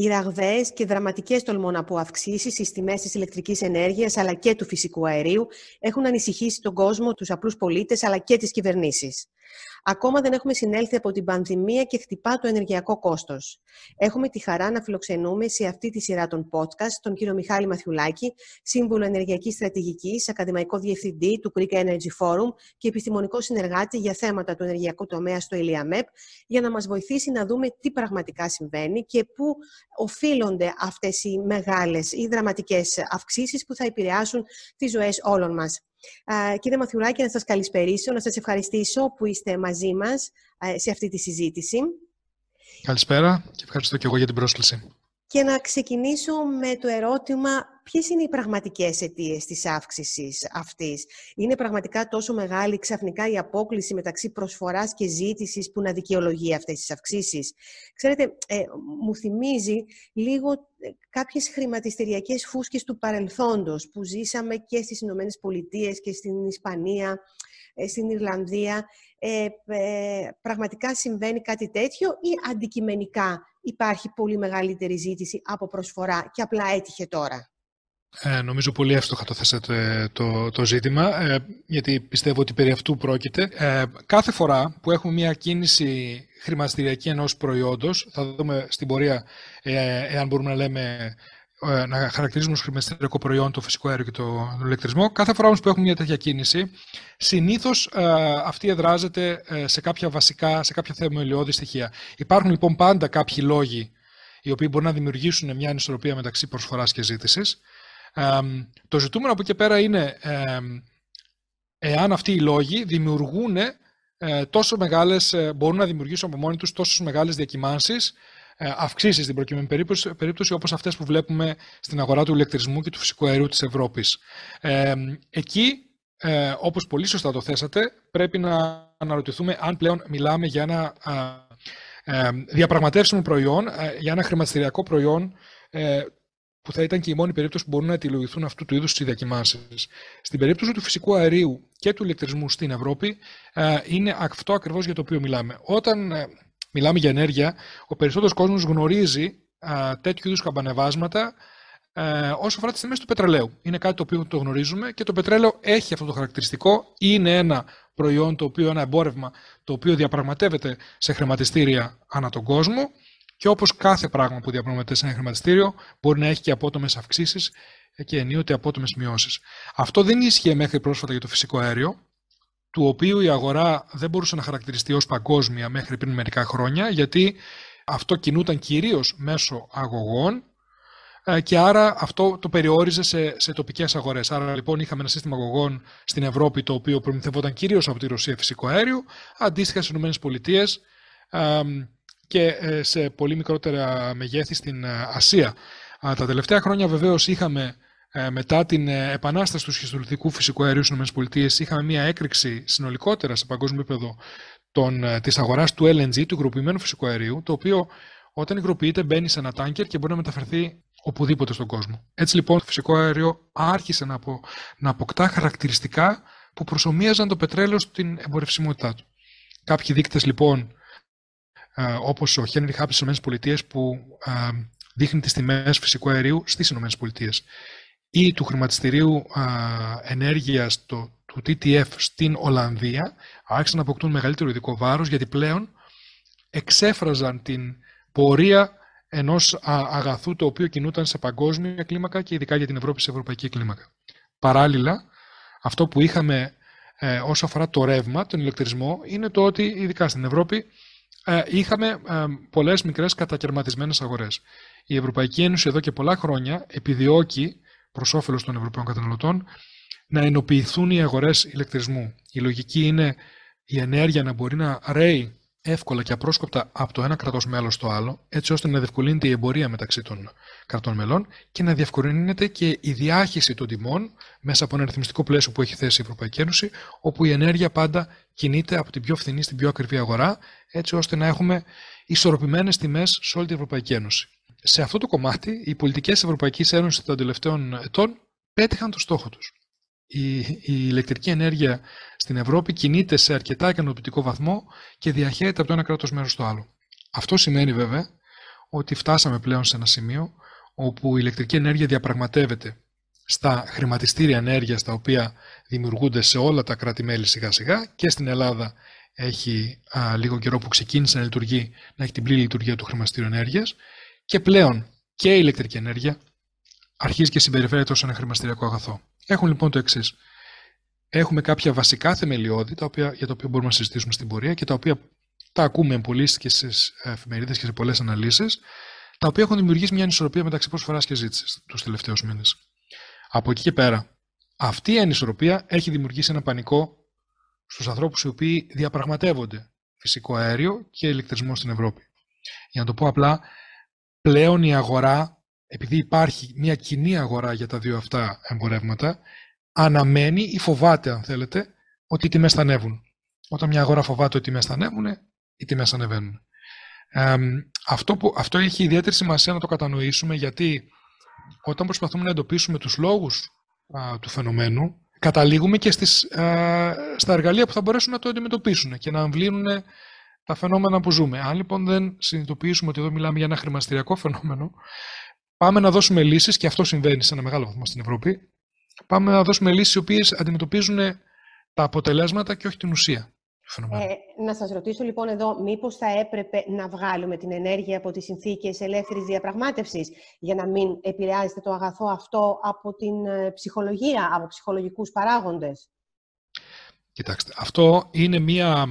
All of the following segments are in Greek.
Οι ραγδαίες και δραματικές, τολμώ να πω, αυξήσεις στις τιμές της ηλεκτρικής ενέργειας αλλά και του φυσικού αερίου έχουν ανησυχήσει τον κόσμο, τους απλούς πολίτες αλλά και τις κυβερνήσεις. Ακόμα δεν έχουμε συνέλθει από την πανδημία και χτυπά το ενεργειακό κόστος. Έχουμε τη χαρά να φιλοξενούμε σε αυτή τη σειρά των podcast τον κύριο Μιχάλη Μαθιουλάκη, σύμβουλο ενεργειακής στρατηγικής, ακαδημαϊκό διευθυντή του Greek Energy Forum και επιστημονικό συνεργάτη για θέματα του ενεργειακού τομέα στο ΕΛΙΑΜΕΠ, για να μας βοηθήσει να δούμε τι πραγματικά συμβαίνει και πού οφείλονται αυτές οι μεγάλες ή δραματικές αυξήσεις που θα επηρεάσουν τις ζωές όλων μας. Κύριε Μαθιουλάκη, να σας καλησπερίσω, να σας ευχαριστήσω που είστε μαζί μας σε αυτή τη συζήτηση. Καλησπέρα και ευχαριστώ και εγώ για την πρόσκληση. Και να ξεκινήσω με το ερώτημα ποιες είναι οι πραγματικές αιτίες της αύξησης αυτής; Είναι πραγματικά τόσο μεγάλη ξαφνικά η απόκληση μεταξύ προσφοράς και ζήτησης που να δικαιολογεί αυτές τις αυξήσεις; Ξέρετε, ε, μου θυμίζει λίγο ε, κάποιες χρηματιστηριακές φούσκες του παρελθόντος που ζήσαμε και στις Ηνωμένες Πολιτείες και στην Ισπανία, ε, στην Ιρλανδία. Ε, ε, πραγματικά συμβαίνει κάτι τέτοιο ή αντικειμενικά υπάρχει πολύ μεγαλύτερη ζήτηση από προσφορά και απλά έτυχε τώρα; Ε, νομίζω πολύ εύστοχα το θέσατε το, το ζήτημα, ε, γιατί πιστεύω ότι περί αυτού πρόκειται. Ε, κάθε φορά που έχουμε μια κίνηση χρηματιστηριακή ενός προϊόντος, θα δούμε στην πορεία ε, εάν μπορούμε να λέμε ε, να χαρακτηρίζουμε ως χρηματιστηριακό προϊόν το φυσικό αέριο και το, τον ηλεκτρισμό. Κάθε φορά όμως που έχουμε μια τέτοια κίνηση, συνήθως αυτή εδράζεται σε κάποια βασικά, σε κάποια θεμελιώδη στοιχεία. Υπάρχουν λοιπόν πάντα κάποιοι λόγοι οι οποίοι μπορούν να δημιουργήσουν μια ανισορροπία μεταξύ προσφοράς και ζήτησης το ζητούμενο από εκεί πέρα είναι εάν αυτοί οι λόγοι δημιουργούν ε, τόσο μεγάλες, ε, μπορούν να δημιουργήσουν από μόνοι τους τόσο μεγάλες διακυμάνσεις, ε, αυξήσεις στην προκειμένη περίπτωση, περίπτωση όπως αυτές που βλέπουμε στην αγορά του ηλεκτρισμού και του φυσικού αερίου της Ευρώπης. εκεί, όπως πολύ σωστά το θέσατε, πρέπει να αναρωτηθούμε αν πλέον μιλάμε για ένα διαπραγματεύσιμο προϊόν, για ένα χρηματιστηριακό προϊόν που θα ήταν και η μόνη περίπτωση που μπορούν να αιτιολογηθούν αυτού του είδους οι διακοιμάνσει. Στην περίπτωση του φυσικού αερίου και του ηλεκτρισμού στην Ευρώπη, ε, είναι αυτό ακριβώς για το οποίο μιλάμε. Όταν ε, μιλάμε για ενέργεια, ο περισσότερος κόσμος γνωρίζει ε, τέτοιου είδους καμπανεβάσματα όσο αφορά τις τιμές του πετρελαίου. Είναι κάτι το οποίο το γνωρίζουμε και το πετρέλαιο έχει αυτό το χαρακτηριστικό. Είναι ένα προϊόν, το οποίο, ένα εμπόρευμα, το οποίο διαπραγματεύεται σε χρηματιστήρια ανά τον κόσμο και όπως κάθε πράγμα που διαπραγματεύεται σε ένα χρηματιστήριο, μπορεί να έχει και απότομες αυξήσεις και ενίοτε απότομες μειώσεις. Αυτό δεν ίσχυε μέχρι πρόσφατα για το φυσικό αέριο, του οποίου η αγορά δεν μπορούσε να χαρακτηριστεί ως παγκόσμια μέχρι πριν μερικά χρόνια, γιατί αυτό κινούταν κυρίως μέσω αγωγών ε, και άρα αυτό το περιόριζε σε, σε τοπικές αγορές. Άρα λοιπόν είχαμε ένα σύστημα αγωγών στην Ευρώπη το οποίο προμηθευόταν κυρίως από τη Ρωσία φυσικό αέριο, αντίστοιχα στις ΗΠΑ και ε, σε πολύ μικρότερα μεγέθη στην ε, Ασία. Τα τελευταία χρόνια βεβαίως είχαμε ε, μετά την επανάσταση του σχιστολιθικού φυσικού αερίου στις ΗΠΑ είχαμε μια έκρηξη συνολικότερα σε παγκόσμιο επίπεδο των, της αγοράς του LNG, του υγροποιημένου φυσικού αερίου, το οποίο όταν υγροποιείται μπαίνει σε ένα τάνκερ και μπορεί να μεταφερθεί οπουδήποτε στον κόσμο. Έτσι λοιπόν το φυσικό αέριο άρχισε να, απο, να αποκτά χαρακτηριστικά που προσωμίαζαν το πετρέλαιο στην εμπορευσιμότητά του. Κάποιοι δείκτες λοιπόν ε, όπως ο Henry Hub στις ΗΠΑ που ε, δείχνει τις τιμές φυσικού αερίου στις ΗΠΑ ή του χρηματιστηρίου ε, ενέργειας το, του TTF στην Ολλανδία άρχισαν να αποκτούν μεγαλύτερο ειδικό βάρος γιατί πλέον εξέφραζαν την πορεία ενός αγαθού το οποίο κινούταν σε παγκόσμια κλίμακα και ειδικά για την Ευρώπη σε ευρωπαϊκή κλίμακα. Παράλληλα, αυτό που είχαμε ε, όσο αφορά το ρεύμα, τον ηλεκτρισμό, είναι το ότι ειδικά στην Ευρώπη ε, είχαμε ε, πολλές μικρές κατακαιρματισμένες αγορές. Η Ευρωπαϊκή Ένωση εδώ και πολλά χρόνια επιδιώκει προς όφελος των Ευρωπαίων καταναλωτών να ενοποιηθούν οι αγορές ηλεκτρισμού. Η λογική είναι η ενέργεια να μπορεί να ρέει εύκολα και απρόσκοπτα από το ένα κρατό μέλος στο άλλο, έτσι ώστε να διευκολύνεται η εμπορία μεταξύ των κρατών μελών και να διευκολύνεται και η διάχυση των τιμών μέσα από ένα ρυθμιστικό πλαίσιο που έχει θέσει η Ευρωπαϊκή Ένωση, όπου η ενέργεια πάντα κινείται από την πιο φθηνή στην πιο ακριβή αγορά, έτσι ώστε να έχουμε ισορροπημένες τιμές σε όλη την Ευρωπαϊκή Ένωση. Σε αυτό το κομμάτι, οι πολιτικές Ευρωπαϊκής Ένωσης των τελευταίων ετών πέτυχαν το στόχο τους η, η ηλεκτρική ενέργεια στην Ευρώπη κινείται σε αρκετά ικανοποιητικό βαθμό και διαχέεται από το ένα κράτος μέρος στο άλλο. Αυτό σημαίνει βέβαια ότι φτάσαμε πλέον σε ένα σημείο όπου η ηλεκτρική ενέργεια διαπραγματεύεται στα χρηματιστήρια ενέργειας τα οποία δημιουργούνται σε όλα τα κράτη-μέλη σιγά σιγά και στην Ελλάδα έχει α, λίγο καιρό που ξεκίνησε να λειτουργεί, να έχει την πλήρη λειτουργία του χρηματιστήριου ενέργειας και πλέον και η ηλεκτρική ενέργεια αρχίζει και συμπεριφέρεται ως ένα χρηματιστηριακό αγαθό. Έχουν λοιπόν το εξής. Έχουμε κάποια βασικά θεμελιώδη τα οποία, για τα οποία μπορούμε να συζητήσουμε στην πορεία και τα οποία τα ακούμε πολύ και στις εφημερίδες και σε πολλές αναλύσεις, τα οποία έχουν δημιουργήσει μια ανισορροπία μεταξύ προσφορά και ζήτησης τους τελευταίους μήνες. Από εκεί και πέρα, αυτή η ανισορροπία έχει δημιουργήσει ένα πανικό στους ανθρώπους οι οποίοι διαπραγματεύονται φυσικό αέριο και ηλεκτρισμό στην Ευρώπη. Για να το πω απλά, πλέον η αγορά, επειδή υπάρχει μια κοινή αγορά για τα δύο αυτά εμπορεύματα, αναμένει ή φοβάται, αν θέλετε, ότι οι τιμές θα ανέβουν. Όταν μια αγορά φοβάται ότι οι τιμές θα ανέβουν, οι τιμές ανεβαίνουν. Ε, αυτό, που, αυτό έχει ιδιαίτερη σημασία να το κατανοήσουμε γιατί όταν προσπαθούμε να εντοπίσουμε τους λόγους του φαινομένου, καταλήγουμε και στις, στα εργαλεία που θα μπορέσουν να το αντιμετωπίσουν και να αμβλύνουν τα φαινόμενα που ζούμε. Αν λοιπόν δεν συνειδητοποιήσουμε ότι εδώ μιλάμε για ένα χρηματιστηριακό φαινόμενο, πάμε να δώσουμε λύσεις, και αυτό συμβαίνει σε ένα μεγάλο βαθμό στην Ευρώπη, πάμε να δώσουμε λύσεις οι οποίες αντιμετωπίζουν τα αποτελέσματα και όχι την ουσία. Ε, να σας ρωτήσω λοιπόν εδώ, μήπως θα έπρεπε να βγάλουμε την ενέργεια από τις συνθήκες ελεύθερης διαπραγμάτευσης για να μην επηρεάζεται το αγαθό αυτό από την ε, ψυχολογία, από ψυχολογικούς παράγοντες; Κοιτάξτε, αυτό είναι μία,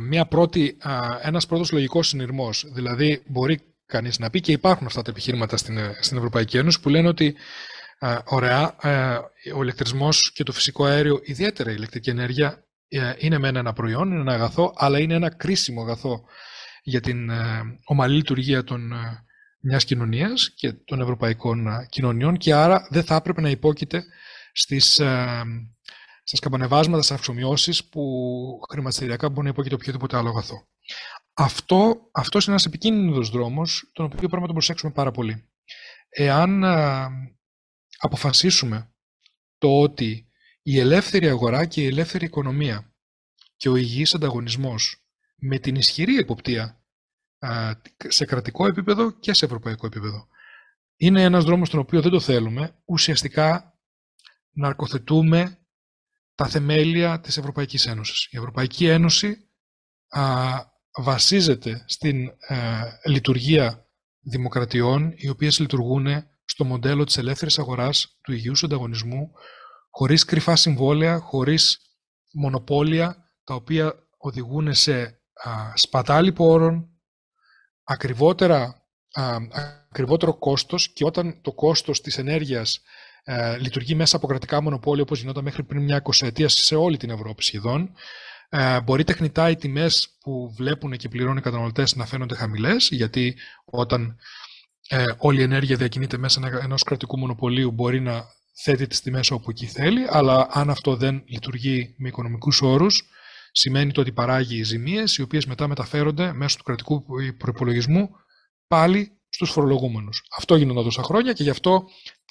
μία πρώτη, ένας πρώτος λογικός συνειρμός. Δηλαδή, μπορεί κανείς να πει και υπάρχουν αυτά τα επιχείρηματα στην, στην Ευρωπαϊκή Ένωση που λένε ότι ωραία, ο ηλεκτρισμός και το φυσικό αέριο, ιδιαίτερα η ηλεκτρική ενέργεια, ε, είναι με ένα προϊόν, είναι ένα αγαθό, αλλά είναι ένα κρίσιμο αγαθό για την ε, ομαλή λειτουργία των, ε, μιας κοινωνίας και των ευρωπαϊκών κοινωνιών και άρα δεν θα έπρεπε να υπόκειται στις, στα σκαμπανεβάσματα, στις αυξομοιώσεις που χρηματιστηριακά μπορεί να υπόκειται οποιοδήποτε άλλο αγαθό. Αυτό αυτός είναι ένας επικίνδυνος δρόμος, τον οποίο πρέπει να τον προσέξουμε πάρα πολύ. Εάν αποφασίσουμε το ότι η ελεύθερη αγορά και η ελεύθερη οικονομία και ο υγιής ανταγωνισμός με την ισχυρή εποπτεία σε κρατικό επίπεδο και σε ευρωπαϊκό επίπεδο. Είναι ένας δρόμος τον οποίο δεν το θέλουμε, ουσιαστικά να αρκοθετούμε τα θεμέλια της Ευρωπαϊκής Ένωσης. Η Ευρωπαϊκή Ένωση βασίζεται στην λειτουργία δημοκρατιών οι οποίες λειτουργούν στο μοντέλο της ελεύθερης αγοράς, του υγιούς ανταγωνισμού, χωρίς κρυφά συμβόλαια, χωρίς μονοπόλια, τα οποία οδηγούν σε α, σπατάλη πόρων, ακριβότερα, α, ακριβότερο κόστος και όταν το κόστος της ενέργειας ε, λειτουργεί μέσα από κρατικά μονοπόλια όπως γινόταν μέχρι πριν μια εικοσαετία σε όλη την Ευρώπη σχεδόν, ε, μπορεί τεχνητά οι τιμές που βλέπουν και πληρώνουν οι καταναλωτές να φαίνονται χαμηλές, γιατί όταν ε, όλη η ενέργεια διακινείται μέσα ενός κρατικού μονοπωλίου μπορεί να θέτει τις τιμές όπου εκεί θέλει, αλλά αν αυτό δεν λειτουργεί με οικονομικούς όρους, σημαίνει το ότι παράγει ζημίες, οι οποίες μετά μεταφέρονται μέσω του κρατικού προπολογισμού πάλι στους φορολογούμενους. Αυτό γίνονταν τόσα χρόνια και γι' αυτό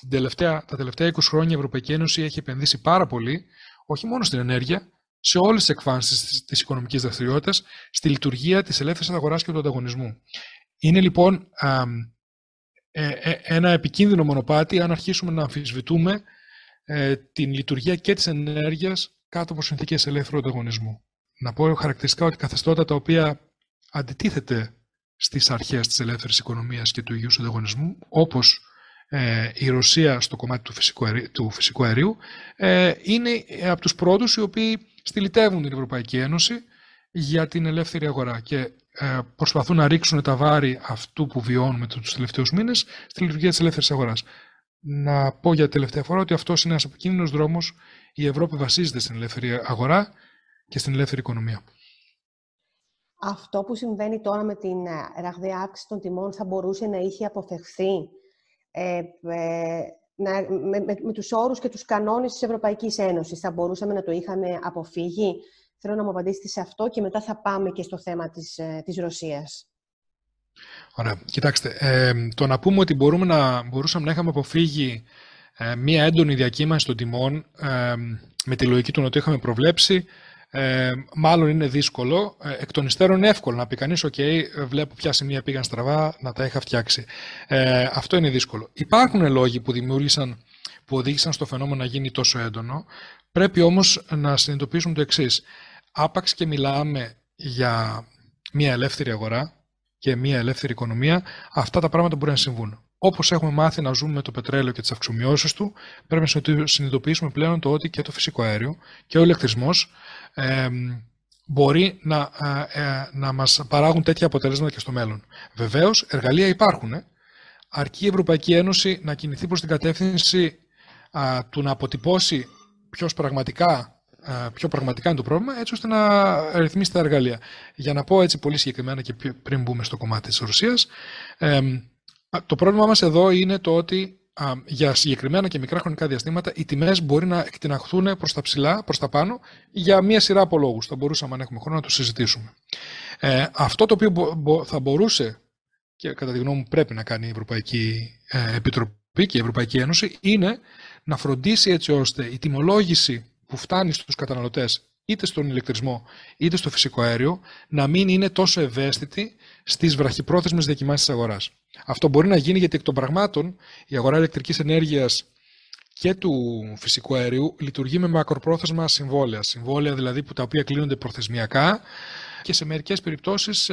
την τελευταία, τα τελευταία 20 χρόνια η Ευρωπαϊκή Ένωση έχει επενδύσει πάρα πολύ, όχι μόνο στην ενέργεια, σε όλες τις εκφάνσεις της οικονομικής δραστηριότητας, στη λειτουργία της ελεύθερης αγοράς και του ανταγωνισμού. Είναι λοιπόν ε, ε, ένα επικίνδυνο μονοπάτι αν αρχίσουμε να αμφισβητούμε ε, την λειτουργία και της ενέργειας κάτω από συνθήκες ελεύθερου ανταγωνισμού. Να πω χαρακτηριστικά ότι καθεστώτα τα οποία αντιτίθεται στις αρχές της ελεύθερης οικονομίας και του υγιούς ανταγωνισμού, όπως η Ρωσία στο κομμάτι του φυσικού αερίου, του φυσικού αερίου είναι από τους πρώτους οι οποίοι στυλιτεύουν την Ευρωπαϊκή Ένωση για την ελεύθερη αγορά και ε, προσπαθούν να ρίξουν τα βάρη αυτού που βιώνουμε τους τελευταίους μήνες στη λειτουργία της ελεύθερης αγοράς. Να πω για τελευταία φορά ότι αυτός είναι ένας επικίνδυνος δρόμος. Η Ευρώπη βασίζεται στην ελεύθερη αγορά και στην ελεύθερη οικονομία. Αυτό που συμβαίνει τώρα με την ε, ραγδαία αύξηση των τιμών θα μπορούσε να είχε αποφευχθεί ε, ε, να, με, με, με τους όρους και τους κανόνες της Ευρωπαϊκής Ένωσης. Θα μπορούσαμε να το είχαμε αποφύγει; Θέλω να μου απαντήσετε σε αυτό και μετά θα πάμε και στο θέμα της, ε, της Ρωσίας. Ωραία. Κοιτάξτε, ε, το να πούμε ότι μπορούμε να, μπορούσαμε να είχαμε αποφύγει ε, μία έντονη διακύμανση των τιμών ε, με τη λογική του να το είχαμε προβλέψει Ε, μάλλον είναι δύσκολο. Ε, εκ των υστέρων είναι εύκολο να πει κανείς: OK, βλέπω ποια σημεία πήγαν στραβά, να τα είχα φτιάξει. Ε, αυτό είναι δύσκολο. Υπάρχουν λόγοι που δημιούργησαν, που οδήγησαν στο φαινόμενο να γίνει τόσο έντονο. Πρέπει όμως να συνειδητοποιήσουμε το εξής. Άπαξ και μιλάμε για μια ελεύθερη αγορά και μια ελεύθερη οικονομία, αυτά τα πράγματα μπορεί να συμβούν. Όπως έχουμε μάθει να ζούμε με το πετρέλαιο και τις αυξομοιώσεις του, πρέπει να συνειδητοποιήσουμε πλέον το ότι και το φυσικό αέριο και ο ηλεκτρισμός ε, μπορεί να, ε, να μας παράγουν τέτοια αποτελέσματα και στο μέλλον. Βεβαίως, εργαλεία υπάρχουν. Ε. Αρκεί η Ευρωπαϊκή Ένωση να κινηθεί προς την κατεύθυνση του να αποτυπώσει ποιος πραγματικά, ποιο πραγματικά είναι το πρόβλημα, έτσι ώστε να ρυθμίσει τα εργαλεία. Για να πω έτσι πολύ συγκεκριμένα και πριν μπούμε στο κομμάτι της Ρωσίας, το πρόβλημα μας εδώ είναι το ότι για συγκεκριμένα και μικρά χρονικά διαστήματα οι τιμές μπορεί να εκτιναχθούν προς τα ψηλά, προς τα πάνω για μία σειρά από λόγους. Θα μπορούσαμε αν έχουμε χρόνο να το συζητήσουμε. Ε, αυτό το οποίο θα μπορούσε και κατά τη γνώμη μου πρέπει να κάνει η Ευρωπαϊκή ε, Επιτροπή και η Ευρωπαϊκή Ένωση είναι να φροντίσει έτσι ώστε η τιμολόγηση που φτάνει στους καταναλωτές είτε στον ηλεκτρισμό είτε στο φυσικό αέριο να μην είναι τόσο ευαίσθητη στις βραχυπρόθεσμες διακοιμάνσεις της αγοράς. Αυτό μπορεί να γίνει γιατί εκ των πραγμάτων η αγορά ηλεκτρικής ενέργειας και του φυσικού αερίου λειτουργεί με μακροπρόθεσμα συμβόλαια. Συμβόλαια δηλαδή που τα οποία κλείνονται προθεσμιακά και σε μερικές περιπτώσεις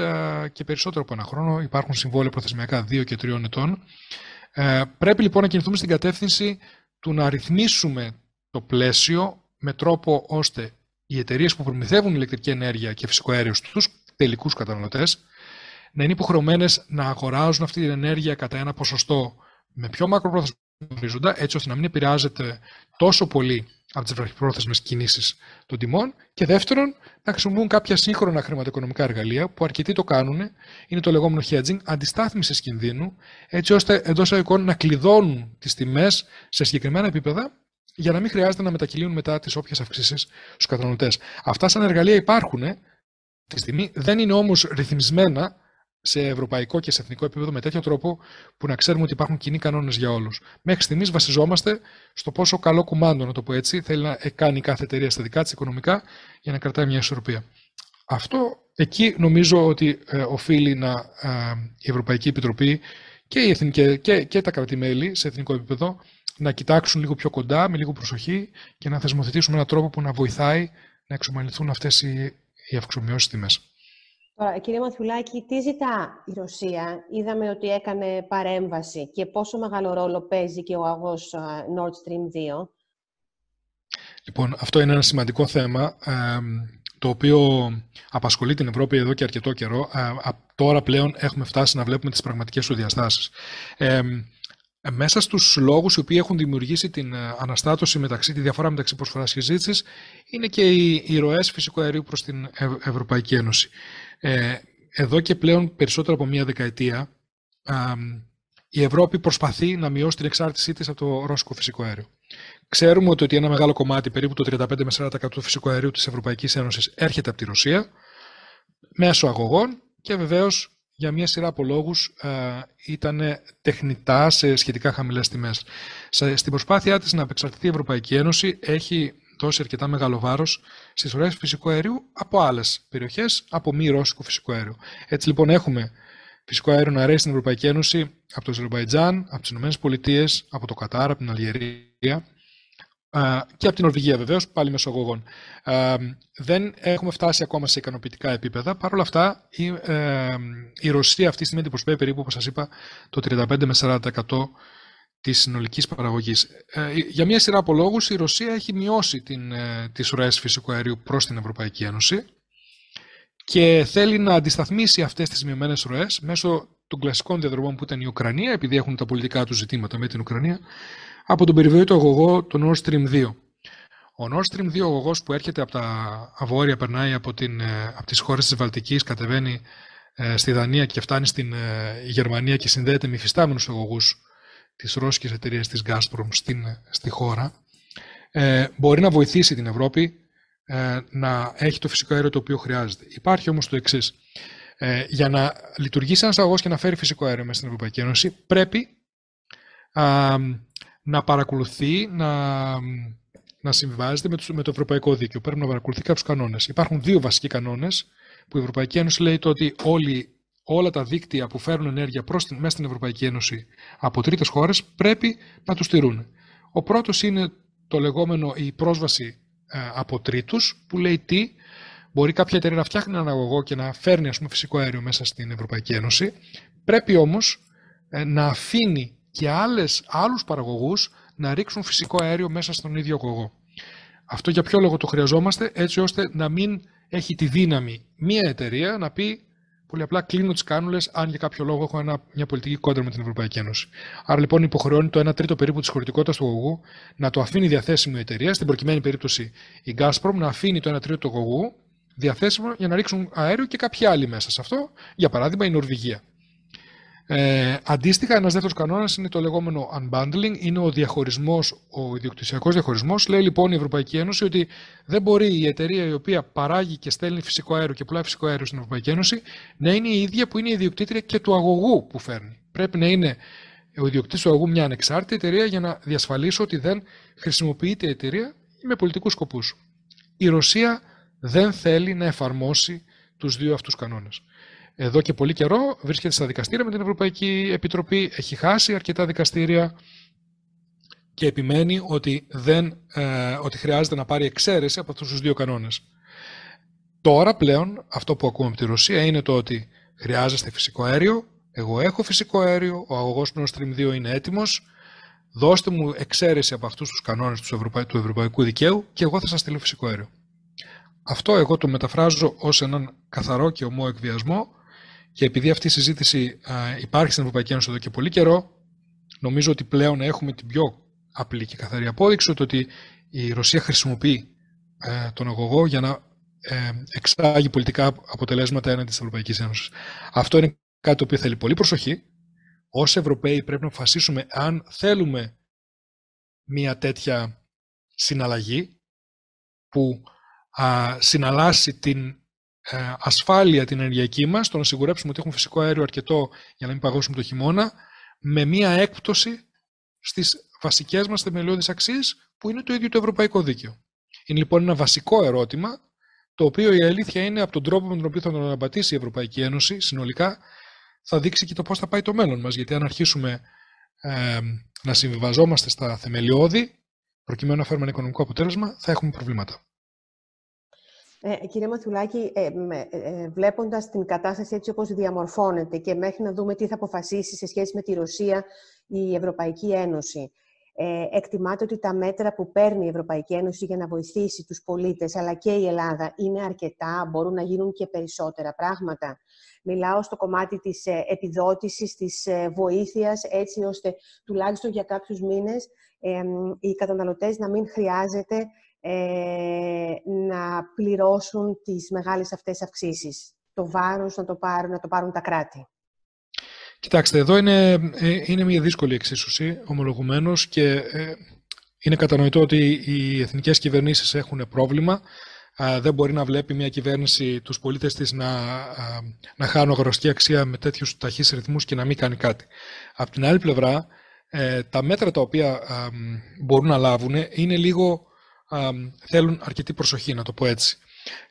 και περισσότερο από ένα χρόνο υπάρχουν συμβόλαια προθεσμιακά 2 και 3 ετών. Ε, πρέπει λοιπόν να κινηθούμε στην κατεύθυνση του να ρυθμίσουμε το πλαίσιο με τρόπο ώστε οι εταιρείες που προμηθεύουν ηλεκτρική ενέργεια και φυσικό αέριο στους τελικούς καταναλωτές να είναι υποχρεωμένες να αγοράζουν αυτή την ενέργεια κατά ένα ποσοστό με πιο μακροπρόθεσμα ορίζοντα, έτσι ώστε να μην επηρεάζεται τόσο πολύ από τις βραχυπρόθεσμες κινήσεις των τιμών. Και δεύτερον, να χρησιμοποιούν κάποια σύγχρονα χρηματοοικονομικά εργαλεία που αρκετοί το κάνουν, είναι το λεγόμενο hedging, αντιστάθμισης κινδύνου, έτσι ώστε εντός εικόνων να κλειδώνουν τις τιμές σε συγκεκριμένα επίπεδα για να μην χρειάζεται να μετακυλίουν μετά τις όποιες αυξήσεις στους καταναλωτές. Αυτά σαν εργαλεία υπάρχουν τη στιγμή, δεν είναι όμως ρυθμισμένα σε ευρωπαϊκό και σε εθνικό επίπεδο με τέτοιο τρόπο που να ξέρουμε ότι υπάρχουν κοινοί κανόνες για όλους. Μέχρι στιγμής βασιζόμαστε στο πόσο καλό κουμάντο, να το πω έτσι, θέλει να κάνει κάθε εταιρεία στα δικά της οικονομικά για να κρατάει μια ισορροπία. Αυτό εκεί νομίζω ότι ε, οφείλει να, ε, η Ευρωπαϊκή Επιτροπή και, η Εθνική, και, και τα κρατημέλη σε εθνικό επίπεδο να κοιτάξουν λίγο πιο κοντά, με λίγο προσοχή και να θεσμοθετήσουν έναν τρόπο που να βοηθάει να εξομαλυνθούν αυτές οι, οι αυξομοιώσεις τιμές. Τώρα, κύριε Μαθιουλάκη, τι ζητά η Ρωσία; Είδαμε ότι έκανε παρέμβαση και πόσο μεγάλο ρόλο παίζει και ο αγός Nord Stream 2. Λοιπόν, αυτό είναι ένα σημαντικό θέμα, το οποίο απασχολεί την Ευρώπη εδώ και αρκετό καιρό. τώρα πλέον έχουμε φτάσει να βλέπουμε τις πραγματικές του διαστάσεις. Μέσα στους λόγους οι οποίοι έχουν δημιουργήσει την ε, αναστάτωση μεταξύ, τη διαφορά μεταξύ προσφοράς και ζήτησης, είναι και οι, οι ροές φυσικού αερίου προς την Ευρωπαϊκή Ένωση. Ε, εδώ και πλέον περισσότερο από μία δεκαετία η Ευρώπη προσπαθεί να μειώσει την εξάρτησή της από το ρώσικο φυσικό αέριο. Ξέρουμε ότι ένα μεγάλο κομμάτι, περίπου το 35 με 40% του φυσικού αερίου της Ευρωπαϊκής Ένωσης έρχεται από τη Ρωσία, μέσω αγωγών και βεβαίως για μια σειρά από λόγους ήταν τεχνητά σε σχετικά χαμηλές τιμές. Στην προσπάθειά της να απεξαρτηθεί η Ευρωπαϊκή Ένωση έχει δώσει αρκετά μεγάλο βάρος στις ροέ φυσικού αερίου από άλλες περιοχές, από μη ρώσικο φυσικό αέριο. Έτσι λοιπόν έχουμε φυσικό αέριο να ρέει στην Ευρωπαϊκή Ένωση από το Αζερβαϊτζάν, από τις ΗΠΑ, από το Κατάρ, από την Αλγερία και από την Νορβηγία βεβαίως, πάλι μεσογωγών. Δεν έχουμε φτάσει ακόμα σε ικανοποιητικά επίπεδα. Παρ' όλα αυτά, η, ε, η Ρωσία αυτή τη στιγμή αντιπροσωπεύει περίπου, όπως σας είπα, το 35 με 40% της συνολικής παραγωγής. Ε, για μια σειρά από λόγους η Ρωσία έχει μειώσει την, ε, τις ροές φυσικού αερίου προς την Ευρωπαϊκή Ένωση και θέλει να αντισταθμίσει αυτές τις μειωμένες ροές μέσω των κλασικών διαδρομών που ήταν η Ουκρανία, επειδή έχουν τα πολιτικά τους ζητήματα με την Ουκρανία, από τον περιβόητο αγωγό του Nord Stream 2. Ο Nord Stream 2 αγωγός που έρχεται από τα βόρεια, περνάει από, την, ε, από τις χώρες της Βαλτικής, κατεβαίνει στη Δανία και φτάνει στην Γερμανία και συνδέεται με υφιστάμενους αγωγούς της ρώσικης εταιρείας της Gazprom στην, στη χώρα ε, μπορεί να βοηθήσει την Ευρώπη ε, να έχει το φυσικό αέριο το οποίο χρειάζεται. Υπάρχει όμως το εξής. Ε, για να λειτουργήσει ένας αγωγός και να φέρει φυσικό αέριο μέσα στην Ευρωπαϊκή Ένωση πρέπει να παρακολουθεί, να να συμβιβάζεται με το, με το ευρωπαϊκό δίκαιο. Πρέπει να παρακολουθεί κάποιους κανόνες. Υπάρχουν δύο βασικοί κανόνες που η Ευρωπαϊκή Ένωση λέει το ότι όλοι, όλα τα δίκτυα που φέρνουν ενέργεια προς την, μέσα στην Ευρωπαϊκή Ένωση από τρίτες χώρες πρέπει να τους στηρούν. Ο πρώτος είναι το λεγόμενο η πρόσβαση ε, από τρίτους, που λέει τι, μπορεί κάποια εταιρεία να φτιάχνει έναν αγωγό και να φέρνει ας πούμε, φυσικό αέριο μέσα στην Ευρωπαϊκή Ένωση. Πρέπει όμως ε, να αφήνει και άλλες, άλλους παραγωγούς να ρίξουν φυσικό αέριο μέσα στον ίδιο αγωγό. Αυτό για ποιο λόγο το χρειαζόμαστε, έτσι ώστε να μην έχει τη δύναμη μία εταιρεία να πει πολύ απλά κλείνω τις κάνουλες, αν για κάποιο λόγο έχω ένα, μια πολιτική κόντρα με την Ευρωπαϊκή Ένωση. Άρα λοιπόν υποχρεώνει το 1 τρίτο περίπου της χωρητικότητας του αγωγού να το αφήνει διαθέσιμο η εταιρεία, στην προκειμένη περίπτωση η Gazprom να αφήνει το 1 τρίτο του αγωγού διαθέσιμο για να ρίξουν αέριο και κάποιοι άλλοι μέσα σε αυτό, για παράδειγμα η Νορβηγία. Ε, αντίστοιχα, ένας δεύτερος κανόνας είναι το λεγόμενο unbundling, είναι ο διαχωρισμός, ο ιδιοκτησιακός διαχωρισμός. Λέει λοιπόν η Ευρωπαϊκή Ένωση ότι δεν μπορεί η εταιρεία η οποία παράγει και στέλνει φυσικό αέριο και πουλάει φυσικό αέριο στην Ευρωπαϊκή Ένωση να είναι η ίδια που είναι η ιδιοκτήτρια και του αγωγού που φέρνει. Πρέπει να είναι ο ιδιοκτήτης του αγωγού μια ανεξάρτητη εταιρεία για να διασφαλίσει ότι δεν χρησιμοποιείται η εταιρεία με πολιτικούς σκοπούς. Η Ρωσία δεν θέλει να εφαρμόσει τους δύο αυτούς κανόνες εδώ και πολύ καιρό βρίσκεται στα δικαστήρια με την Ευρωπαϊκή Επιτροπή, έχει χάσει αρκετά δικαστήρια και επιμένει ότι, δεν, ε, ότι χρειάζεται να πάρει εξαίρεση από αυτούς τους δύο κανόνες. Τώρα πλέον αυτό που ακούμε από τη Ρωσία είναι το ότι χρειάζεστε φυσικό αέριο, εγώ έχω φυσικό αέριο, ο αγωγός Nord Stream 2 είναι έτοιμος, δώστε μου εξαίρεση από αυτούς τους κανόνες του, του ευρωπαϊκού δικαίου και εγώ θα σας στείλω φυσικό αέριο. Αυτό εγώ το μεταφράζω ως έναν καθαρό και ομό εκβιασμό και επειδή αυτή η συζήτηση υπάρχει στην Ευρωπαϊκή Ένωση εδώ και πολύ καιρό, νομίζω ότι πλέον έχουμε την πιο απλή και καθαρή απόδειξη ότι η Ρωσία χρησιμοποιεί ε, τον αγωγό για να ε, εξάγει πολιτικά αποτελέσματα έναντι της Ευρωπαϊκής Ένωσης. Αυτό είναι κάτι το οποίο θέλει πολύ προσοχή. Ω Ευρωπαίοι πρέπει να αποφασίσουμε αν θέλουμε μια τέτοια συναλλαγή που α, συναλλάσσει την ε, ασφάλεια την ενεργειακή μας, το να σιγουρέψουμε ότι έχουμε φυσικό αέριο αρκετό για να μην παγώσουμε το χειμώνα, με μία έκπτωση στις βασικές μας θεμελιώδεις αξίες, που είναι το ίδιο το ευρωπαϊκό δίκαιο. Είναι λοιπόν ένα βασικό ερώτημα, το οποίο η αλήθεια είναι από τον τρόπο με τον οποίο θα τον αναπατήσει η Ευρωπαϊκή Ένωση συνολικά, θα δείξει και το πώς θα πάει το μέλλον μας. Γιατί αν αρχίσουμε ε, να συμβιβαζόμαστε στα θεμελιώδη, προκειμένου να φέρουμε ένα οικονομικό αποτέλεσμα, θα έχουμε προβλήματα. Ε, κύριε Μαθουλάκη, ε, ε, ε, βλέποντας την κατάσταση έτσι όπως διαμορφώνεται και μέχρι να δούμε τι θα αποφασίσει σε σχέση με τη Ρωσία η Ευρωπαϊκή Ένωση, ε, εκτιμάται ότι τα μέτρα που παίρνει η Ευρωπαϊκή Ένωση για να βοηθήσει τους πολίτες, αλλά και η Ελλάδα, είναι αρκετά, μπορούν να γίνουν και περισσότερα πράγματα. Μιλάω στο κομμάτι της ε, επιδότησης, της ε, βοήθειας, έτσι ώστε τουλάχιστον για κάποιους μήνες οι καταναλωτές να μην χρειάζεται ε, να πληρώσουν τις μεγάλες αυτές αυξήσεις. Το βάρος να το πάρουν, να το πάρουν τα κράτη. Κοιτάξτε, εδώ είναι, ε, είναι μια δύσκολη εξίσωση, ομολογουμένως, και ε, είναι κατανοητό ότι οι εθνικές κυβερνήσεις έχουν πρόβλημα. δεν μπορεί να βλέπει μια κυβέρνηση τους πολίτες της να, να χάνουν αγοραστική αξία με τέτοιους ταχύς ρυθμούς και να μην κάνει κάτι. Από την άλλη πλευρά, τα μέτρα τα οποία μπορούν να λάβουν είναι λίγο θέλουν αρκετή προσοχή, να το πω έτσι.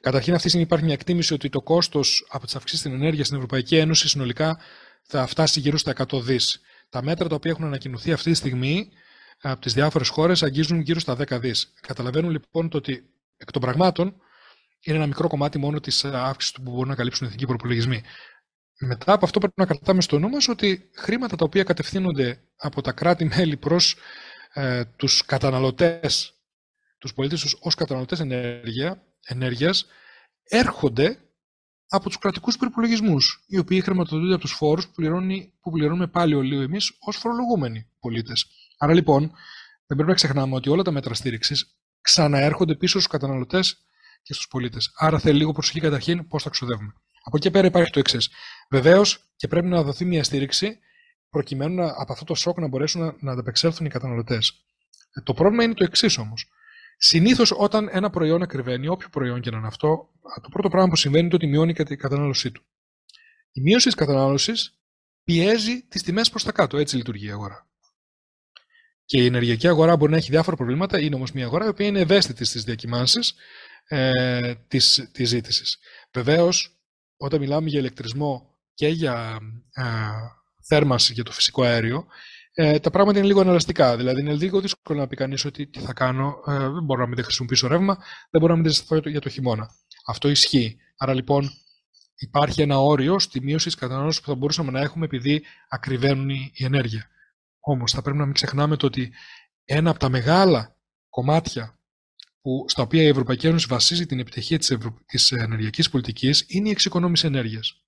Καταρχήν, αυτή τη στιγμή υπάρχει μια εκτίμηση ότι το κόστος από τις αυξήσεις στην ενέργεια στην Ευρωπαϊκή Ένωση συνολικά θα φτάσει γύρω στα 100 δις. Τα μέτρα τα οποία έχουν ανακοινωθεί αυτή τη στιγμή από τις διάφορες χώρες αγγίζουν γύρω στα 10 δις. Καταλαβαίνουν λοιπόν το ότι εκ των πραγμάτων είναι ένα μικρό κομμάτι μόνο της αύξησης που μπορούν να καλύψουν οι εθνικοί προπολογισμοί. Μετά από αυτό πρέπει να κρατάμε στο νου μας ότι χρήματα τα οποία κατευθύνονται από τα κράτη-μέλη προς ε, τους καταναλωτές τους πολίτες τους ως καταναλωτές ενέργεια, ενέργειας έρχονται από τους κρατικούς προπολογισμούς, οι οποίοι χρηματοδοτούνται από τους φόρους που, που πληρώνουμε πάλι όλοι εμείς ως φορολογούμενοι πολίτες. Άρα λοιπόν δεν πρέπει να ξεχνάμε ότι όλα τα μέτρα στήριξης ξαναέρχονται πίσω στους καταναλωτές και στους πολίτες. Άρα θέλει λίγο προσοχή καταρχήν πώς θα ξοδεύουμε. Από εκεί πέρα υπάρχει το εξής. Βεβαίως και πρέπει να δοθεί μια στήριξη προκειμένου να, από αυτό το σοκ να μπορέσουν να, να ανταπεξέλθουν οι καταναλωτές. Ε, το πρόβλημα είναι το εξής όμως. Συνήθως, όταν ένα προϊόν ακριβένει, όποιο προϊόν και να είναι αυτό, το πρώτο πράγμα που συμβαίνει είναι ότι μειώνει η κατανάλωσή του. Η μείωση της κατανάλωσης πιέζει τις τιμές προς τα κάτω. Έτσι λειτουργεί η αγορά. Και η ενεργειακή αγορά μπορεί να έχει διάφορα προβλήματα, είναι όμως μια αγορά η οποία είναι ευαίσθητη στις διακυμάνσεις ε, της, της ζήτησης. Βεβαίως, όταν μιλάμε για ηλεκτρισμό και για ε, θέρμανση για το φυσικό αέριο, ε, τα πράγματα είναι λίγο αναλαστικά. Δηλαδή, είναι λίγο δύσκολο να πει κανείς ότι τι θα κάνω, ε, δεν μπορώ να μην χρησιμοποιήσω ρεύμα, δεν μπορώ να μην ζεσταθώ για το χειμώνα. Αυτό ισχύει. Άρα λοιπόν υπάρχει ένα όριο στη μείωση της κατανάλωσης που θα μπορούσαμε να έχουμε επειδή ακριβένουν η ενέργεια. Όμως θα πρέπει να μην ξεχνάμε το ότι ένα από τα μεγάλα κομμάτια που, στα οποία η Ευρωπαϊκή Ένωση βασίζει την επιτυχία της, Ευρω... της ενεργειακής πολιτικής είναι η εξοικονόμηση ενέργειας.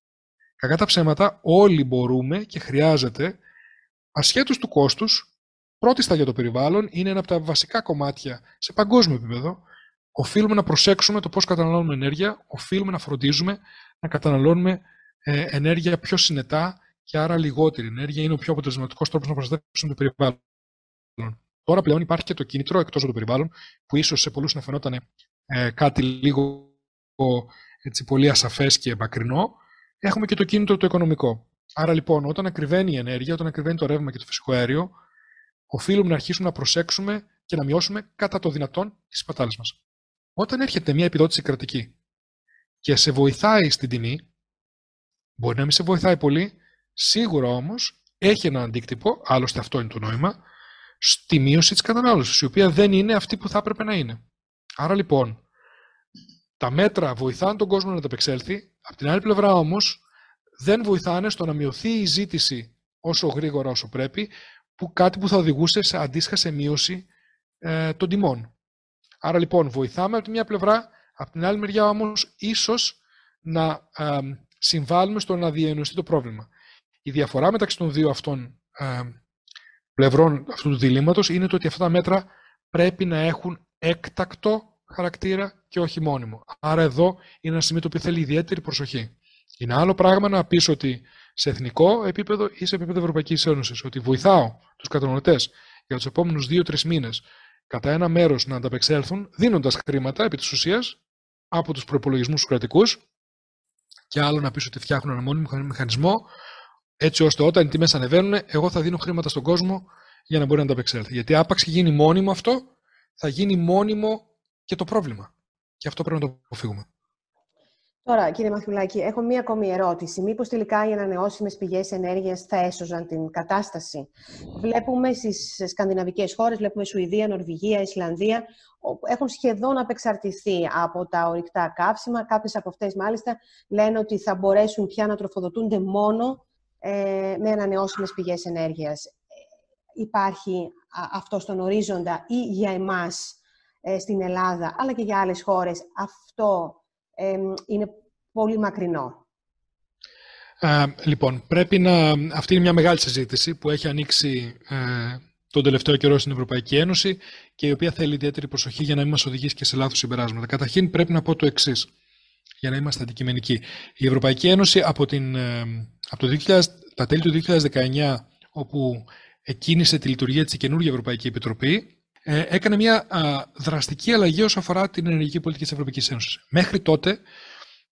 Κακά τα ψέματα, όλοι μπορούμε και χρειάζεται, ασχέτως του κόστους, πρώτιστα για το περιβάλλον, είναι ένα από τα βασικά κομμάτια σε παγκόσμιο επίπεδο. Οφείλουμε να προσέξουμε το πώς καταναλώνουμε ενέργεια, οφείλουμε να φροντίζουμε να καταναλώνουμε ε, ενέργεια πιο συνετά και άρα λιγότερη ενέργεια είναι ο πιο αποτελεσματικός τρόπος να προστατεύσουμε το περιβάλλον. Τώρα πλέον υπάρχει και το κίνητρο εκτός από το περιβάλλον, που ίσως σε πολλούς να φαινόταν ε, κάτι λίγο έτσι, πολύ ασαφές και μακρινό. Έχουμε και το κίνητρο το οικονομικό. Άρα λοιπόν, όταν ακριβένει η ενέργεια, όταν ακριβένει το ρεύμα και το φυσικό αέριο, οφείλουμε να αρχίσουμε να προσέξουμε και να μειώσουμε κατά το δυνατόν τις σπατάλες μας. Όταν έρχεται μια επιδότηση κρατική και σε βοηθάει στην τιμή, μπορεί να μην σε βοηθάει πολύ, σίγουρα όμως έχει ένα αντίκτυπο, άλλωστε αυτό είναι το νόημα, στη μείωση της κατανάλωσης, η οποία δεν είναι αυτή που θα έπρεπε να είναι. Άρα λοιπόν, τα μέτρα βοηθάνε τον κόσμο να ανταπεξέλθει, από την άλλη πλευρά όμως δεν βοηθάνε στο να μειωθεί η ζήτηση όσο γρήγορα όσο πρέπει, που κάτι που θα οδηγούσε σε αντίστοιχα σε μείωση ε, των τιμών. Άρα λοιπόν βοηθάμε από τη μια πλευρά, από την άλλη μεριά όμως ίσως να ε, συμβάλλουμε στο να διανοηθεί το πρόβλημα. Η διαφορά μεταξύ των δύο αυτών ε, πλευρών αυτού του διλήμματος είναι το ότι αυτά τα μέτρα πρέπει να έχουν έκτακτο χαρακτήρα και όχι μόνιμο. Άρα εδώ είναι ένα σημείο το οποίο θέλει ιδιαίτερη προσοχή. Είναι άλλο πράγμα να πεις ότι σε εθνικό επίπεδο ή σε επίπεδο Ευρωπαϊκής Ένωσης, ότι βοηθάω τους καταναλωτές για τους επόμενους δύο-τρεις μήνες κατά ένα μέρος να ανταπεξέλθουν, δίνοντας χρήματα επί της ουσίας από τους προπολογισμούς τους κρατικούς, και άλλο να πεις ότι φτιάχνουν ένα μόνιμο μηχανισμό έτσι ώστε όταν οι τιμές ανεβαίνουν, εγώ θα δίνω χρήματα στον κόσμο για να μπορεί να ανταπεξέλθει. Γιατί άπαξ και γίνει μόνιμο αυτό, θα γίνει μόνιμο και το πρόβλημα. Και αυτό πρέπει να το αποφύγουμε. Τώρα, κύριε Μαθουλάκη, έχω μία ακόμη ερώτηση. Μήπως τελικά οι ανανεώσιμες πηγές ενέργειας θα έσωζαν την κατάσταση; Βλέπουμε στις σκανδιναβικές χώρες, βλέπουμε Σουηδία, Νορβηγία, Ισλανδία, έχουν σχεδόν απεξαρτηθεί από τα ορυκτά καύσιμα. Κάποιες από αυτές, μάλιστα, λένε ότι θα μπορέσουν πια να τροφοδοτούνται μόνο ε, με ανανεώσιμες πηγές ενέργειας. Υπάρχει αυτό στον ορίζοντα ή για εμάς ε, στην Ελλάδα, αλλά και για άλλες χώρες, αυτό είναι πολύ μακρινό. λοιπόν, πρέπει να... Αυτή είναι μια μεγάλη συζήτηση που έχει ανοίξει ε, τον τελευταίο καιρό στην Ευρωπαϊκή Ένωση και η οποία θέλει ιδιαίτερη προσοχή για να μην μας οδηγήσει και σε λάθος συμπεράσματα. Καταρχήν πρέπει να πω το εξής για να είμαστε αντικειμενικοί. Η Ευρωπαϊκή Ένωση από, την, ε, από το 2000, τα τέλη του 2019, όπου εκκίνησε τη λειτουργία της η καινούργια Ευρωπαϊκή Επιτροπή, ε, έκανε μια δραστική αλλαγή όσον αφορά την ενεργειακή πολιτική της Ευρωπαϊκής Ένωσης. Μέχρι τότε,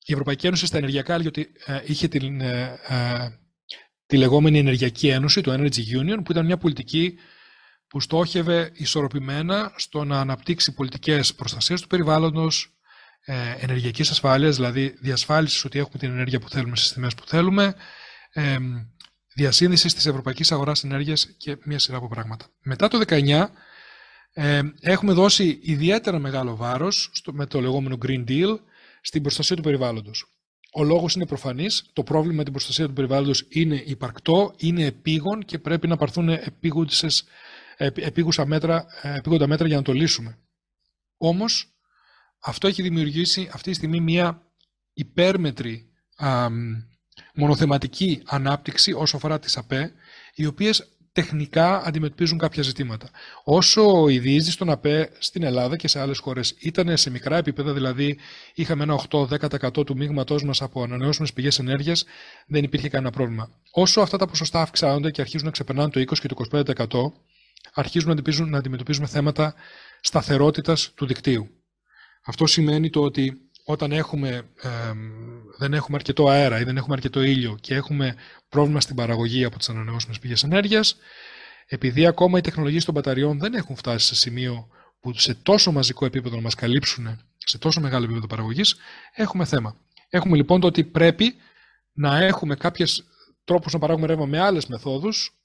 η Ευρωπαϊκή Ένωση στα ενεργειακά έλεγε ότι ε, είχε την, τη λεγόμενη Ενεργειακή Ένωση, το Energy Union, που ήταν μια πολιτική που στόχευε ισορροπημένα στο να αναπτύξει πολιτικές προστασίας του περιβάλλοντος, ε, ενεργειακής ασφάλειας, δηλαδή διασφάλισης ότι έχουμε την ενέργεια που θέλουμε στις τιμές που θέλουμε, ε, διασύνδεσης της ευρωπαϊκής αγοράς ενέργειας και μια σειρά από πράγματα. Μετά το 19 ε, έχουμε δώσει ιδιαίτερα μεγάλο βάρος στο, με το λεγόμενο Green Deal στην προστασία του περιβάλλοντος. Ο λόγος είναι προφανής, το πρόβλημα με την προστασία του περιβάλλοντος είναι υπαρκτό, είναι επίγον και πρέπει να πάρθουν επίγουσα μέτρα, ε, επίγοντα μέτρα για να το λύσουμε. Όμως, αυτό έχει δημιουργήσει αυτή τη στιγμή μια υπέρμετρη α, μονοθεματική ανάπτυξη όσο αφορά τις ΑΠΕ, οι οποίες τεχνικά αντιμετωπίζουν κάποια ζητήματα. Όσο η διείσδυση στον ΑΠΕ στην Ελλάδα και σε άλλες χώρες ήταν σε μικρά επίπεδα, δηλαδή είχαμε ένα 8-10% του μείγματός μας από ανανεώσιμες πηγές ενέργειας, δεν υπήρχε κανένα πρόβλημα. Όσο αυτά τα ποσοστά αυξάνονται και αρχίζουν να ξεπερνάνε το 20 και το 25%, αρχίζουν να αντιμετωπίζουν, να αντιμετωπίζουμε θέματα σταθερότητας του δικτύου. Αυτό σημαίνει το ότι όταν έχουμε, δεν έχουμε αρκετό αέρα ή δεν έχουμε αρκετό ήλιο και έχουμε πρόβλημα στην παραγωγή από τις ανανεώσιμες πηγές ενέργειας, επειδή ακόμα οι τεχνολογίες των μπαταριών δεν έχουν φτάσει σε σημείο που σε τόσο μαζικό επίπεδο να μας καλύψουν, σε τόσο μεγάλο επίπεδο παραγωγής, έχουμε θέμα. Έχουμε λοιπόν το ότι πρέπει να έχουμε κάποιες τρόπους να παράγουμε ρεύμα με άλλες μεθόδους.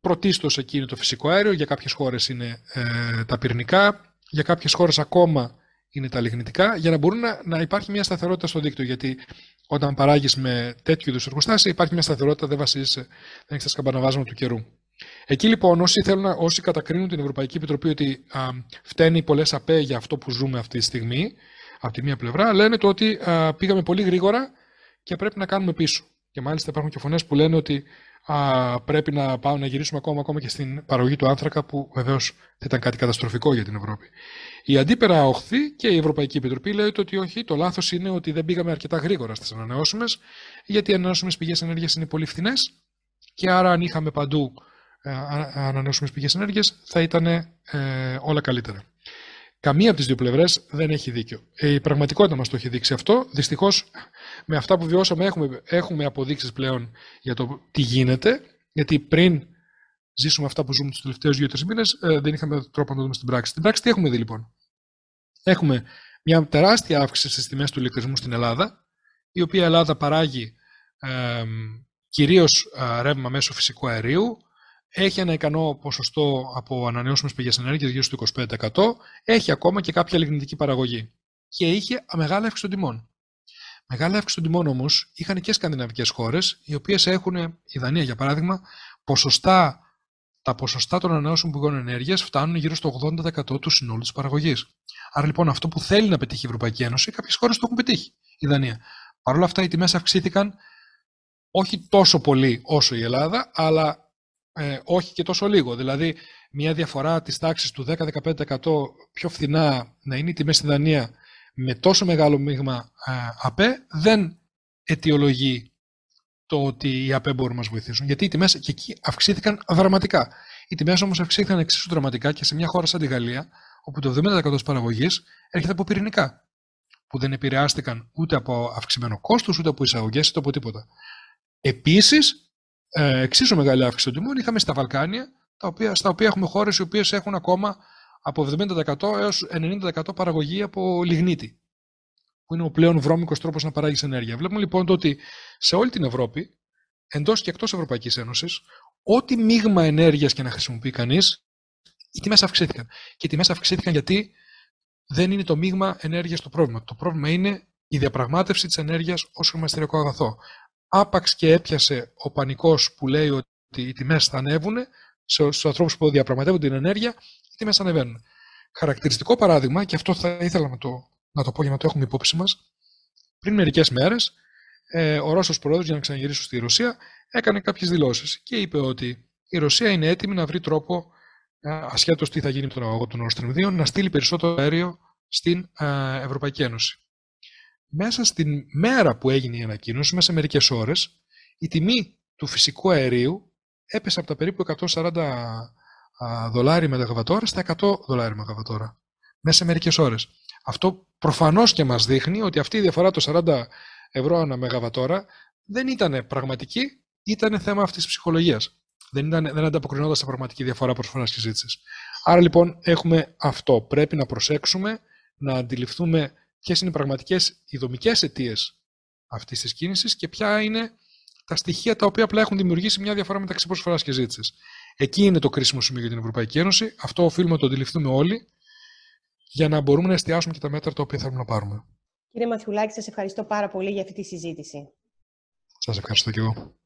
Πρωτίστως εκεί είναι το φυσικό αέριο, για κάποιες χώρες είναι ε, τα πυρηνικά, για κάποιες χώρες ακόμα είναι τα λιγνητικά, για να μπορούν να, να υπάρχει μια σταθερότητα στο δίκτυο. Γιατί όταν παράγεις με τέτοιου είδους εργοστάσια, υπάρχει μια σταθερότητα, δεν βασίζεσαι, δεν έχεις τα σκαμπαναβάσματα του καιρού. Εκεί λοιπόν, όσοι, θέλουν, όσοι κατακρίνουν την Ευρωπαϊκή Επιτροπή ότι α, φταίνει πολλές ΑΠΕ για αυτό που ζούμε αυτή τη στιγμή, από τη μία πλευρά, λένε το ότι α, πήγαμε πολύ γρήγορα και πρέπει να κάνουμε πίσω. Και μάλιστα υπάρχουν και φωνές που λένε ότι α, πρέπει να πάμε να γυρίσουμε ακόμα, ακόμα και στην παραγωγή του άνθρακα, που βεβαίως θα ήταν κάτι καταστροφικό για την Ευρώπη. Η αντίπερα οχθή και η Ευρωπαϊκή Επιτροπή λέει ότι όχι, το λάθος είναι ότι δεν πήγαμε αρκετά γρήγορα στις ανανεώσιμες, γιατί οι ανανεώσιμες πηγές ενέργειας είναι πολύ φθηνές και άρα αν είχαμε παντού ε, ανανεώσιμες πηγές ενέργειας θα ήταν ε, όλα καλύτερα. Καμία από τις δύο πλευρές δεν έχει δίκιο. Ε, η πραγματικότητα μας το έχει δείξει αυτό. Δυστυχώς, με αυτά που βιώσαμε, έχουμε, έχουμε αποδείξεις πλέον για το τι γίνεται. Γιατί πριν ζήσουμε αυτά που ζούμε τους τελευταίους δύο-τρει μήνες, ε, δεν είχαμε τρόπο να το δούμε στην πράξη. Στην πράξη, τι έχουμε δει λοιπόν; Έχουμε μια τεράστια αύξηση στις τιμές του ηλεκτρισμού στην Ελλάδα, η οποία Ελλάδα παράγει ε, κυρίως ρεύμα μέσω φυσικού αερίου, έχει ένα ικανό ποσοστό από ανανεώσιμες πηγές ενέργειας, γύρω στο 25%, έχει ακόμα και κάποια λιγνητική παραγωγή. Και είχε μεγάλη αύξηση των τιμών. Μεγάλη αύξηση των τιμών όμως είχαν και σκανδιναβικές χώρες, οι οποίες έχουν, η Δανία για παράδειγμα, ποσοστά, τα ποσοστά των ανανεώσιμων πηγών ενέργειας φτάνουν γύρω στο 80% του συνόλου της παραγωγής. Άρα λοιπόν αυτό που θέλει να πετύχει η Ευρωπαϊκή Ένωση, κάποιες χώρες το έχουν πετύχει. Η Δανία. Παρ' όλα αυτά οι τιμές αυξήθηκαν όχι τόσο πολύ όσο η Ελλάδα, αλλά ε, όχι και τόσο λίγο. Δηλαδή, μια διαφορά της τάξης του 10-15% πιο φθηνά να είναι η τιμή στη Δανία με τόσο μεγάλο μείγμα ε, ΑΠΕ δεν αιτιολογεί το ότι οι ΑΠΕ μπορούν να μας βοηθήσουν. Γιατί οι τιμές και εκεί αυξήθηκαν δραματικά. Οι τιμές όμως αυξήθηκαν εξίσου δραματικά και σε μια χώρα σαν τη Γαλλία, όπου το 70% της παραγωγής έρχεται από πυρηνικά, που δεν επηρεάστηκαν ούτε από αυξημένο κόστος, ούτε από εισαγωγές, ούτε από τίποτα. Επίσης, ε, εξίσου μεγάλη αύξηση των τιμών είχαμε στα Βαλκάνια, τα οποία, στα οποία έχουμε χώρες οι οποίες έχουν ακόμα από 70% έως 90% παραγωγή από λιγνίτη, που είναι ο πλέον βρώμικος τρόπος να παράγεις ενέργεια. Βλέπουμε λοιπόν το ότι σε όλη την Ευρώπη, εντός και εκτός Ευρωπαϊκής Ένωσης, ό,τι μείγμα ενέργειας και να χρησιμοποιεί κανείς, οι τιμές αυξήθηκαν. Και οι τιμές αυξήθηκαν γιατί δεν είναι το μείγμα ενέργειας το πρόβλημα. Το πρόβλημα είναι η διαπραγμάτευση της ενέργειας ως χρηματιστηριακό αγαθό άπαξ και έπιασε ο πανικός που λέει ότι οι τιμές θα ανέβουν, στους ανθρώπους που διαπραγματεύονται την ενέργεια, οι τιμές ανεβαίνουν. Χαρακτηριστικό παράδειγμα, και αυτό θα ήθελα να το, να το πω για να το έχουμε υπόψη μας, πριν μερικές μέρες, ε, ο Ρώσος Πρόεδρος, για να ξαναγυρίσω στη Ρωσία, έκανε κάποιες δηλώσεις και είπε ότι η Ρωσία είναι έτοιμη να βρει τρόπο, ε, ασχέτως τι θα γίνει με τον αγωγό του Nord Stream 2, να στείλει περισσότερο αέριο στην ε, Ευρωπαϊκή Ένωση μέσα στην μέρα που έγινε η ανακοίνωση, μέσα σε μερικές ώρες, η τιμή του φυσικού αερίου έπεσε από τα περίπου 140 δολάρια μεγαβατόρα στα 100 δολάρια μεγαβατόρα. Μέσα σε μερικές ώρες. Αυτό προφανώς και μας δείχνει ότι αυτή η διαφορά των 40 ευρώ ανά μεγαβατόρα δεν ήταν πραγματική, ήταν θέμα αυτής της ψυχολογίας. Δεν, ήταν, δεν ανταποκρινόταν σε πραγματική διαφορά προσφοράς και ζήτησης. Άρα λοιπόν έχουμε αυτό. Πρέπει να προσέξουμε, να αντιληφθούμε ποιες είναι οι πραγματικές ειδομικέ αιτίες αυτής της κίνησης και ποια είναι τα στοιχεία τα οποία απλά έχουν δημιουργήσει μια διαφορά μεταξύ προσφοράς και ζήτησης. Εκεί είναι το κρίσιμο σημείο για την Ευρωπαϊκή Ένωση. Αυτό οφείλουμε να το αντιληφθούμε όλοι για να μπορούμε να εστιάσουμε και τα μέτρα τα οποία θέλουμε να πάρουμε. Κύριε Μαθιουλάκη, σας ευχαριστώ πάρα πολύ για αυτή τη συζήτηση. Σας ευχαριστώ και εγώ.